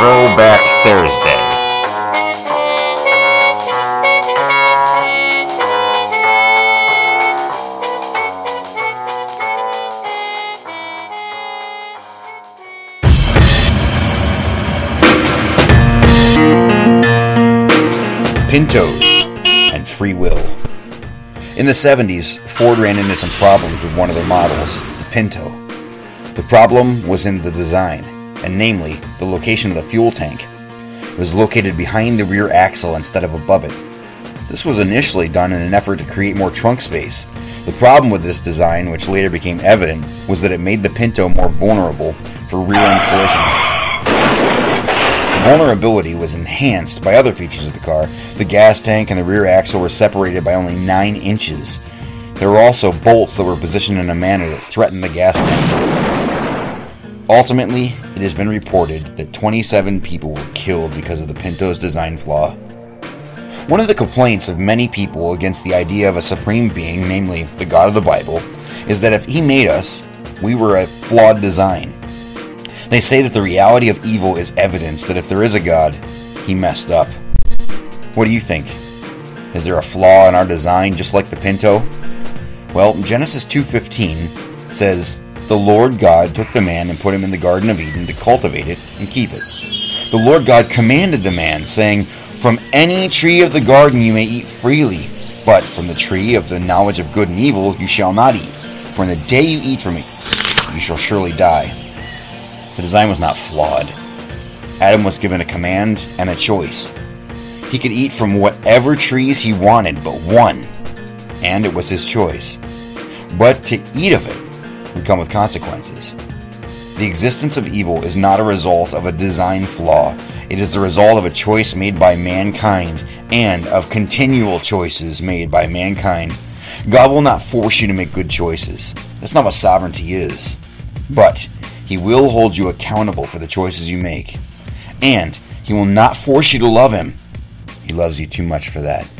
Throwback Thursday. Pintos and free will. In the 70s, Ford ran into some problems with one of their models, the Pinto. The problem was in the design, and namely, the location of the fuel tank. It was located behind the rear axle instead of above it. This was initially done in an effort to create more trunk space. The problem with this design, which later became evident, was that it made the Pinto more vulnerable for rear end collision. Vulnerability was enhanced by other features of the car. The gas tank and the rear axle were separated by only 9 inches. There were also bolts that were positioned in a manner that threatened the gas tank. Ultimately, it has been reported that 27 people were killed because of the Pinto's design flaw. One of the complaints of many people against the idea of a supreme being, namely the God of the Bible, is that if he made us, we were a flawed design. They say that the reality of evil is evidence that if there is a God, he messed up. What do you think? Is there a flaw in our design just like the Pinto? Well, Genesis 2:15 says, "The Lord God took the man and put him in the garden of Eden to cultivate it and keep it. The Lord God commanded the man, saying, "From any tree of the garden you may eat freely, but from the tree of the knowledge of good and evil you shall not eat, for in the day you eat from it you shall surely die." The design was not flawed. Adam was given a command and a choice. He could eat from whatever trees he wanted but one, and it was his choice. But to eat of it would come with consequences. The existence of evil is not a result of a design flaw, it is the result of a choice made by mankind and of continual choices made by mankind. God will not force you to make good choices. That's not what sovereignty is. But he will hold you accountable for the choices you make. And He will not force you to love Him. He loves you too much for that.